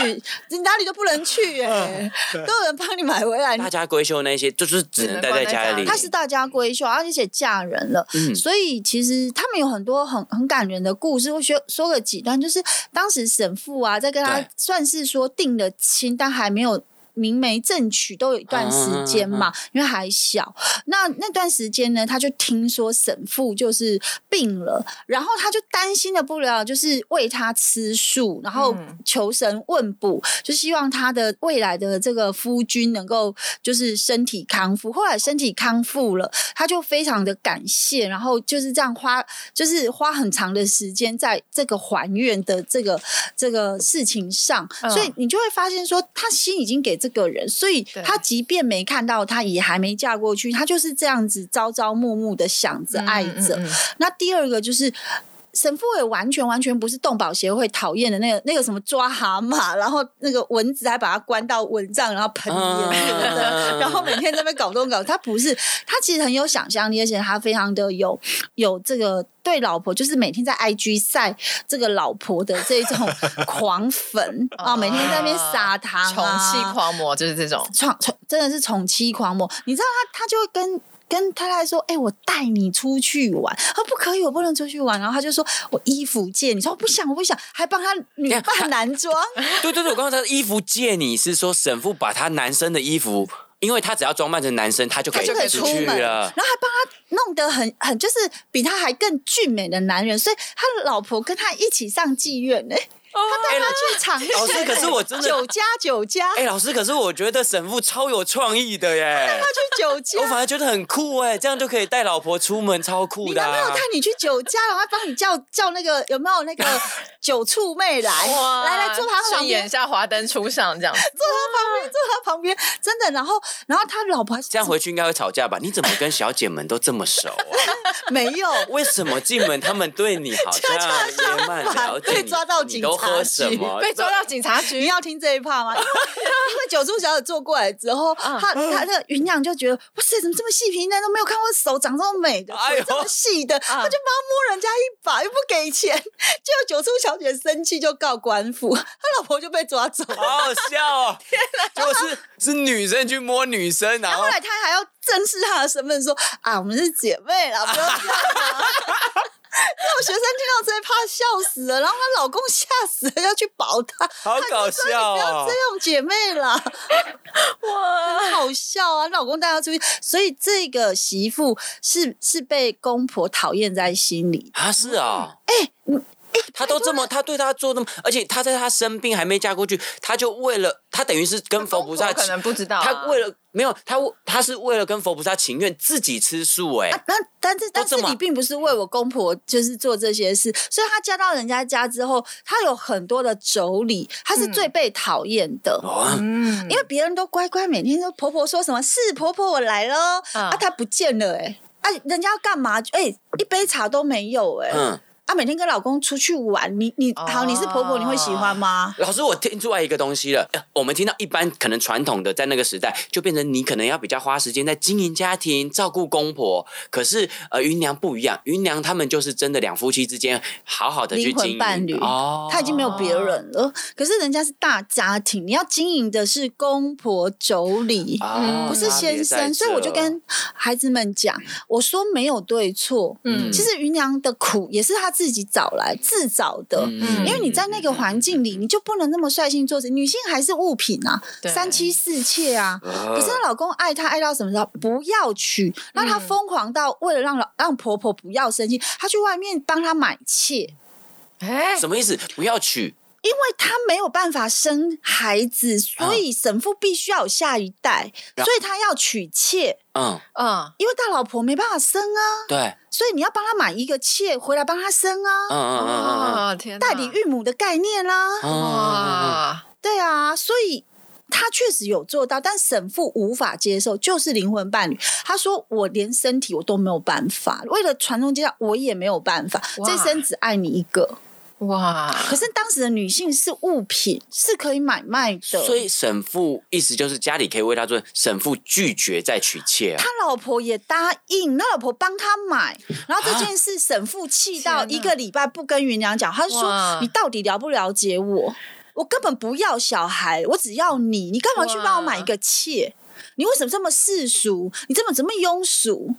你哪里都不能去。哎，都有人帮你买回来。大家闺秀那些，就是只能待在家里。她是大家闺秀，而且嫁人了，嗯、所以其实他们有很多很很感人的故事。我学说个几段，就是当时神父啊，在跟他算是说定了亲，但还没有。明媒正娶都有一段时间嘛，因为还小。那那段时间呢，他就听说沈父就是病了，然后他就担心的不了，就是为他吃素，然后求神问卜，就希望他的未来的这个夫君能够就是身体康复。后来身体康复了，他就非常的感谢，然后就是这样花，就是花很长的时间在这个还愿的这个这个事情上。所以你就会发现说，他心已经给这。个人，所以他即便没看到，他也还没嫁过去，他就是这样子朝朝暮暮的想着爱着。嗯嗯嗯、那第二个就是沈复也完全完全不是动保协会讨厌的那个那个什么抓蛤蟆，然后那个蚊子还把他关到蚊帐，然后喷烟什么的，然后每天在那边搞东搞，他不是，他其实很有想象力，而且他非常的有有这个。对老婆就是每天在 IG 晒这个老婆的这种狂粉啊，每天在那边撒糖，宠妻狂魔就是这种宠宠，真的是宠妻狂魔。你知道他他就会跟跟太太说：“哎、欸，我带你出去玩。”他：“不可以，我不能出去玩。”然后他就说：“我衣服借你。”说：“我不想，我不想。”还帮他女扮男装。对对对，我刚刚说衣服借你是说沈父把他男生的衣服。因为他只要装扮成男生，他就可以出去了。然后还帮他弄得很很，就是比他还更俊美的男人，所以他老婆跟他一起上妓院呢。他带他去尝试。老师，可是我真的酒家酒家。哎，老师，可是我觉得沈父超有创意的耶。带他去酒家，[laughs] 我反而觉得很酷哎，这样就可以带老婆出门，超酷的。你男朋友带你去酒家，然后帮你叫叫那个有没有那个酒醋妹来？来来坐他旁边，演下华灯初上这样。坐他旁边，坐他旁边，真的。然后然后他老婆这样回去应该会吵架吧？你怎么跟小姐们都这么熟啊？[laughs] 没有，为什么进门他们对你好像也蛮了解？被抓到警察。喝什么？被抓到警察局？你要听这一趴吗？[laughs] 因为因为九叔小姐坐过来之后，她她的云娘就觉得哇塞，怎么这么细皮嫩，都没有看过手长这么美的，哎、这么细的，他就帮他摸人家一把，又不给钱，[laughs] 结果九叔小姐生气就告官府，他老婆就被抓走了，好好笑哦！[laughs] 天哪，就是是女生去摸女生，然后，然后后来他还要正视她的身份，说啊，我们是姐妹啦，不要这样 [laughs] 那我学生听到这怕笑死了，然后她老公吓死了，要去保她，好搞笑哦！不要这样，姐妹啦，哇，很好笑啊！老公带她出去，所以这个媳妇是是被公婆讨厌在心里啊，是啊，哎、嗯。他都这么，他对他做那么，而且他在他生病还没嫁过去，他就为了他等于是跟佛菩萨，可能不知道，他为了没有他，他是为了跟佛菩萨情愿自己吃素哎、啊，但但是但是你并不是为我公婆就是做这些事，所以他嫁到人家家之后，他有很多的妯娌，他是最被讨厌的，嗯，因为别人都乖乖每天都婆婆说什么是婆婆我来了，啊他不见了哎，啊人家要干嘛哎一杯茶都没有哎，嗯。啊，每天跟老公出去玩，你你好，你是婆婆，你会喜欢吗？老师，我听出来一个东西了。我们听到一般可能传统的，在那个时代就变成你可能要比较花时间在经营家庭、照顾公婆。可是呃，芸娘不一样，芸娘他们就是真的两夫妻之间好好的去经营伴侣哦，他已经没有别人了。可是人家是大家庭，你要经营的是公婆妯娌，哦、不是先生。所以我就跟孩子们讲，我说没有对错。嗯，其实芸娘的苦也是他。自己找来自找的，嗯、因为你在那个环境里，你就不能那么率性做事。女性还是物品啊，三妻四妾啊。呃、可是她老公爱她爱到什么时候？不要娶，让她疯狂到为了让老让婆婆不要生气，她去外面帮她买妾。哎，什么意思？不要娶？因为他没有办法生孩子，所以神父必须要有下一代，嗯、所以他要娶妾。嗯嗯，因为大老婆没办法生啊。对。所以你要帮他买一个妾回来帮他生啊！嗯嗯嗯嗯，天，代理孕母的概念啦！哇，对啊，所以他确实有做到，但神父无法接受，就是灵魂伴侣。他说：“我连身体我都没有办法，为了传宗接代，我也没有办法，这生只爱你一个。”哇！可是当时的女性是物品，是可以买卖的。所以沈父意思就是家里可以为他做，沈父拒绝再娶妾啊。他老婆也答应，他老婆帮他买。然后这件事沈父气到一个礼拜不跟云娘讲，他就说：“你到底了不了解我？我根本不要小孩，我只要你。你干嘛去帮我买一个妾？”你为什么这么世俗？你这么这么庸俗？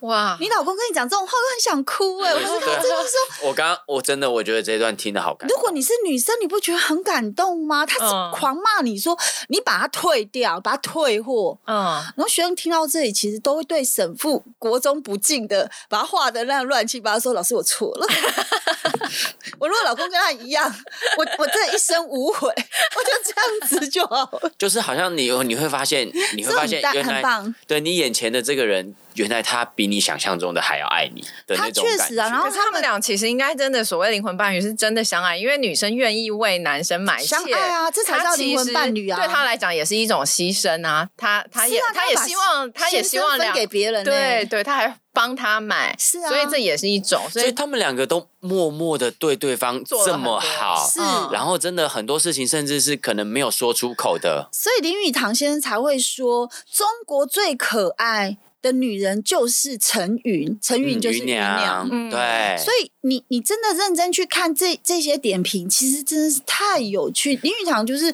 哇！你老公跟你讲这种话，我都很想哭哎、欸！[laughs] 我就真的说，我刚刚我真的我觉得这段听的好感动。如果你是女生，你不觉得很感动吗？他是狂骂你说，你把他退掉，把他退货。嗯，然后学生听到这里，其实都会对沈父国中不敬的，把他画的那样乱七八糟，说老师我错了。[laughs] 我如果老公跟他一样，我我这一生无悔，我就这样子就好。就是好像你你会发现，你会发现原来，对你眼前的这个人。原来他比你想象中的还要爱你的那种感觉。他确实啊，然后他们俩其实应该真的所谓灵魂伴侣是真的相爱，因为女生愿意为男生买妾，相爱啊，这才叫灵魂伴侣啊。对他来讲也是一种牺牲啊，他他也他也希望他也希望分给别人，对对，他还帮他买，是啊，所以这也是一种。所以他们两个都默默的对对方这么好，是，然后真的很多事情甚至是可能没有说出口的。所以林语堂先生才会说，中国最可爱的女人就是陈云，陈云就是云娘，嗯、对。所以你你真的认真去看这这些点评，其实真的是太有趣。林语堂就是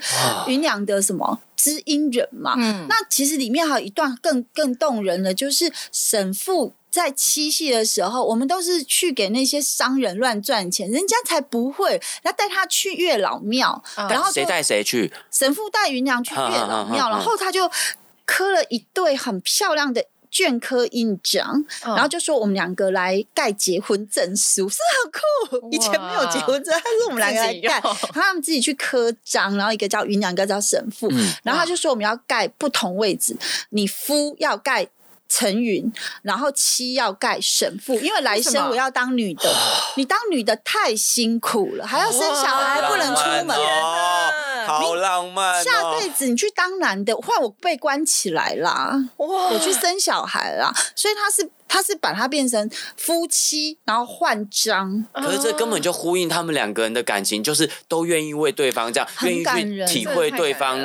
云娘的什么知音人嘛。嗯，那其实里面还有一段更更动人的，就是沈父在七夕的时候，我们都是去给那些商人乱赚钱，人家才不会。要带他去月老庙，嗯、然后谁带谁去？神父带云娘去月老庙，然后他就磕了一对很漂亮的。镌刻印章，然后就说我们两个来盖结婚证书，是很酷。以前没有结婚证，他说我们两个来盖，然后他们自己去刻章，然后一个叫云娘，一个叫神父，然后他就说我们要盖不同位置，你夫要盖陈云，然后妻要盖神父，因为来生我要当女的，你当女的太辛苦了，还要生小孩，不能出门。好浪漫、哦！下辈子你去当男的，换我被关起来啦！哇，我去生小孩啦！所以他是他是把它变成夫妻，然后换章。可是这根本就呼应他们两个人的感情，就是都愿意为对方这样，愿意去体会对方，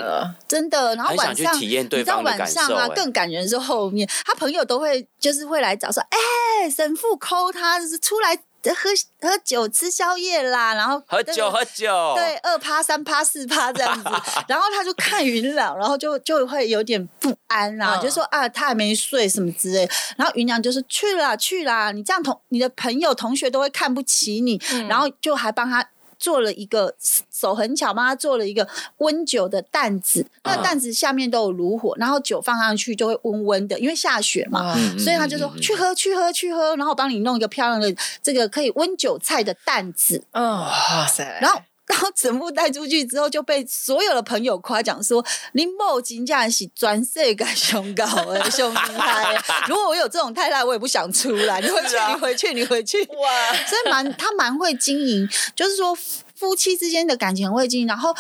真的。然后晚上体验对方的感受，晚上啊，更感人是后面，他朋友都会就是会来找说，哎、欸，婶父抠他，就是出来。喝喝酒吃宵夜啦，然后喝酒喝酒，对，二趴三趴四趴这样子，[laughs] 然后他就看云朗，然后就就会有点不安啦，嗯、就说啊，他还没睡什么之类，然后云朗就是去啦去啦，你这样同你的朋友同学都会看不起你，嗯、然后就还帮他。做了一个手很巧，帮他做了一个温酒的担子，那担子下面都有炉火，然后酒放上去就会温温的，因为下雪嘛，嗯、所以他就说、嗯、去喝去喝去喝，然后我帮你弄一个漂亮的这个可以温酒菜的担子，嗯，哇塞，然后。然后整部带出去之后，就被所有的朋友夸奖说：“林某金家是专设个胸高的兄弟太太。如果我有这种太太，我也不想出来。你回去，你回去，你回去。哇！所以蛮他蛮会经营，就是说夫妻之间的感情很会经营。然后。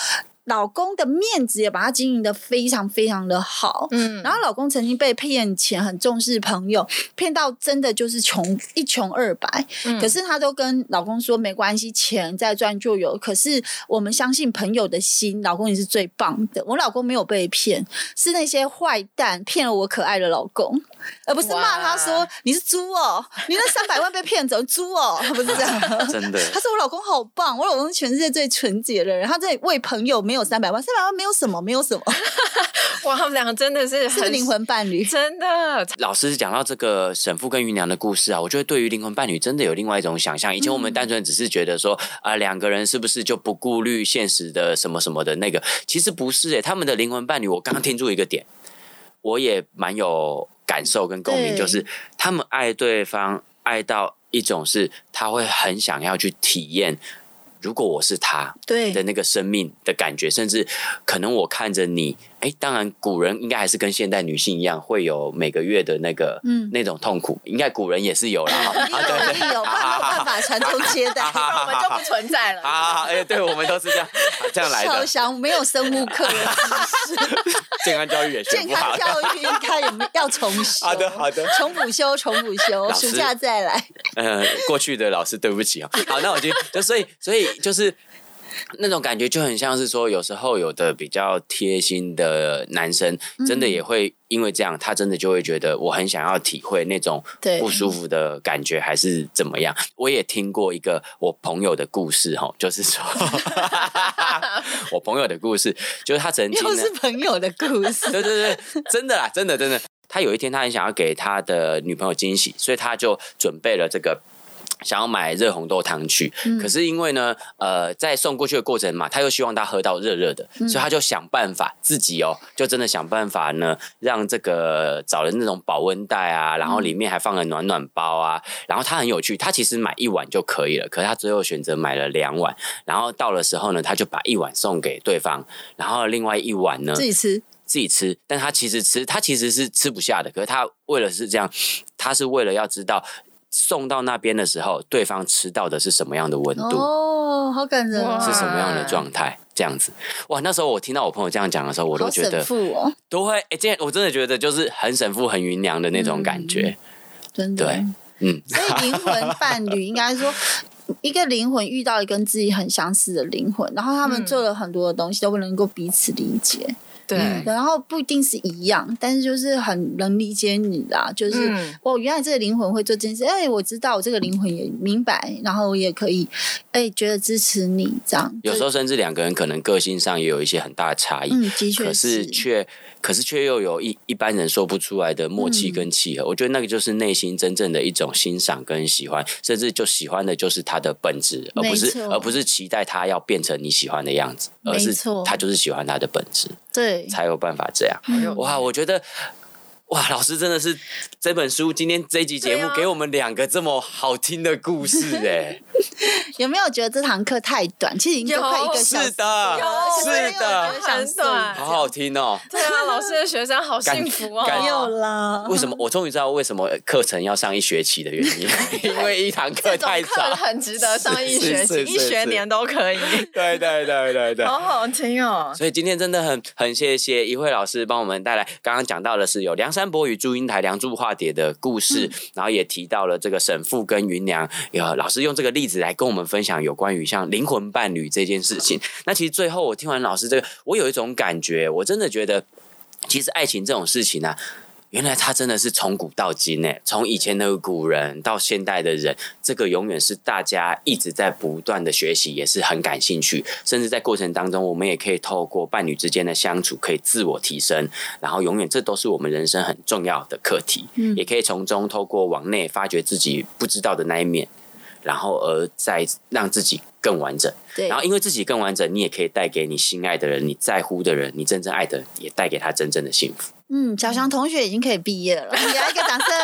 老公的面子也把他经营的非常非常的好，嗯，然后老公曾经被骗钱，很重视朋友，骗到真的就是穷一穷二白，嗯，可是他都跟老公说没关系，钱再赚就有。可是我们相信朋友的心，老公你是最棒的。我老公没有被骗，是那些坏蛋骗了我可爱的老公，而不是骂他说你是猪哦，[laughs] 你那三百万被骗走，猪哦，[laughs] 不是这样，[laughs] 真的。他说我老公好棒，我老公是全世界最纯洁的人，他在为朋友没。没有三百万，三百万没有什么，没有什么。[laughs] 哇，他们两个真的是很灵魂伴侣，真的。老师讲到这个沈父跟芸娘的故事啊，我觉得对于灵魂伴侣真的有另外一种想象。以前我们单纯只是觉得说啊、嗯呃，两个人是不是就不顾虑现实的什么什么的那个？其实不是诶、欸，他们的灵魂伴侣，我刚刚听出一个点，我也蛮有感受跟共鸣，就是他们爱对方爱到一种是，他会很想要去体验。如果我是他的那个生命的感觉，甚至可能我看着你。哎，当然，古人应该还是跟现代女性一样，会有每个月的那个嗯那种痛苦，应该古人也是有啦。一定有，一定有，没有办法传宗接代，我们就不存在了。啊，哎，对，我们都是这样 [laughs] 这样来的。小翔没有生物课的知识，[laughs] 健康教育也。健康教育应该有没有要重修？[laughs] 好的，好的，重补修，重补修，暑假再来。呃，过去的老师，对不起啊。好，那我就就所以所以就是。那种感觉就很像是说，有时候有的比较贴心的男生，真的也会因为这样，他真的就会觉得我很想要体会那种不舒服的感觉，还是怎么样？我也听过一个我朋友的故事，哈，就是说，[laughs] 我朋友的故事，就是他曾经又是朋友的故事，[laughs] 对对对，真的啦，真的真的，他有一天他很想要给他的女朋友惊喜，所以他就准备了这个。想要买热红豆汤去，嗯、可是因为呢，呃，在送过去的过程嘛，他又希望他喝到热热的，嗯、所以他就想办法自己哦，就真的想办法呢，让这个找了那种保温袋啊，然后里面还放了暖暖包啊，嗯、然后他很有趣，他其实买一碗就可以了，可是他最后选择买了两碗，然后到了时候呢，他就把一碗送给对方，然后另外一碗呢，自己吃，自己吃，但他其实吃，他其实是吃不下的，可是他为了是这样，他是为了要知道。送到那边的时候，对方吃到的是什么样的温度？哦，好感人，是什么样的状态？这样子，哇！那时候我听到我朋友这样讲的时候，我都觉得，哦、都会哎，这、欸、我真的觉得就是很神父、很云娘的那种感觉，嗯、真的，对，嗯。所以灵魂伴侣应该说，一个灵魂遇到一个跟自己很相似的灵魂，然后他们做了很多的东西，都不能够彼此理解。对，然后不一定是一样，但是就是很能理解你啦。就是、嗯、哦，原来这个灵魂会做这件事，哎，我知道，我这个灵魂也明白，然后我也可以哎觉得支持你这样。有时候甚至两个人可能个性上也有一些很大的差异，嗯，的确是，可是却可是却又有一一般人说不出来的默契跟契合。嗯、我觉得那个就是内心真正的一种欣赏跟喜欢，甚至就喜欢的就是他的本质，而不是而不是期待他要变成你喜欢的样子，而是他就是喜欢他的本质，对，才有办法这样。嗯、哇，我觉得。哇，老师真的是这本书今天这一集节目给我们两个这么好听的故事哎，[laughs] 有没有觉得这堂课太短？其实已经快一个小时，是的，是的，很短，好好听哦。对啊，老师的学生好幸福哦。没有啦。为什么？我终于知道为什么课程要上一学期的原因，[laughs] 因为一堂课太长，很值得上一学期，一学年都可以。对对对对对，好好听哦。所以今天真的很很谢谢一慧老师帮我们带来，刚刚讲到的是有梁山伯与祝英台、梁祝化蝶的故事，嗯、然后也提到了这个沈复跟云娘。有老师用这个例子来跟我们分享有关于像灵魂伴侣这件事情。那其实最后我听完老师这个，我有一种感觉，我真的觉得，其实爱情这种事情呢、啊。原来他真的是从古到今诶，从以前的古人到现代的人，这个永远是大家一直在不断的学习，也是很感兴趣。甚至在过程当中，我们也可以透过伴侣之间的相处，可以自我提升。然后，永远这都是我们人生很重要的课题。嗯，也可以从中透过往内发掘自己不知道的那一面，然后而再让自己更完整。对，然后因为自己更完整，你也可以带给你心爱的人、你在乎的人、你真正爱的人，也带给他真正的幸福。嗯，小翔同学已经可以毕业了，给他一个掌声。[laughs]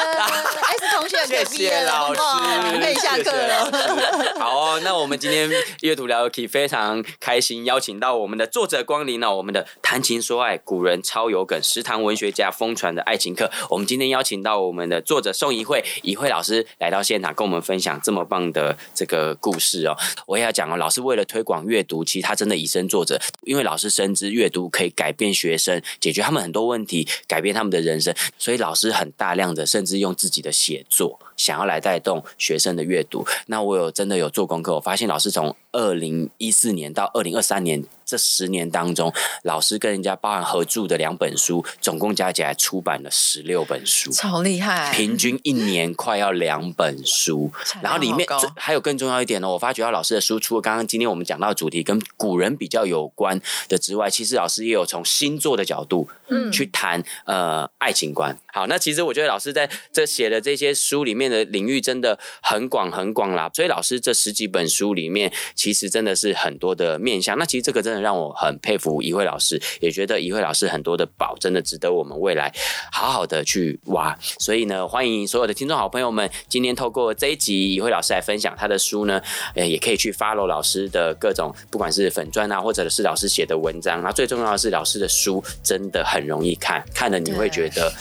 S 同学可以毕业了，谢谢老师，可以下课了。[laughs] 好哦，那我们今天阅读聊 Key 非常开心，邀请到我们的作者光临了我们的谈情说爱，古人超有梗，食堂文学家疯传的爱情课。我们今天邀请到我们的作者宋怡慧，怡慧老师来到现场，跟我们分享这么棒的这个故事哦。我也要讲哦，老师为了推广阅读，其实他真的以身作则，因为老师深知阅读可以改变学生，解决他们很多问题。改变他们的人生，所以老师很大量的，甚至用自己的写作，想要来带动学生的阅读。那我有真的有做功课，我发现老师从二零一四年到二零二三年这十年当中，老师跟人家包含合著的两本书，总共加起来出版了十六本书，超厉害！平均一年快要两本书，然后里面还有更重要一点呢，我发觉到老师的书，除了刚刚今天我们讲到的主题跟古人比较有关的之外，其实老师也有从星座的角度，嗯，去谈呃爱情观。好，那其实我觉得老师在这写的这些书里面的领域真的很广很广啦，所以老师这十几本书里面，其实真的是很多的面向。那其实这个真的让我很佩服一慧老师，也觉得一慧老师很多的宝真的值得我们未来好好的去挖。所以呢，欢迎所有的听众好朋友们，今天透过这一集一慧老师来分享他的书呢，呃，也可以去 follow 老师的各种，不管是粉钻啊，或者是老师写的文章。那最重要的是，老师的书真的很容易看，看了你会觉得。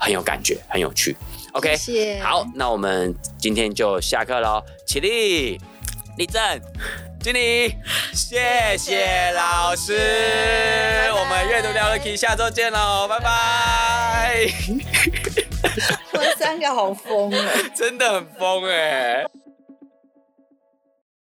很有感觉，很有趣。OK，谢谢。好，那我们今天就下课喽。起立，立正，敬礼。谢谢老师，拜拜，我们阅读聊了 Key，下周见喽，拜拜。[laughs] 我们三个好疯啊，[laughs] 真的很疯哎。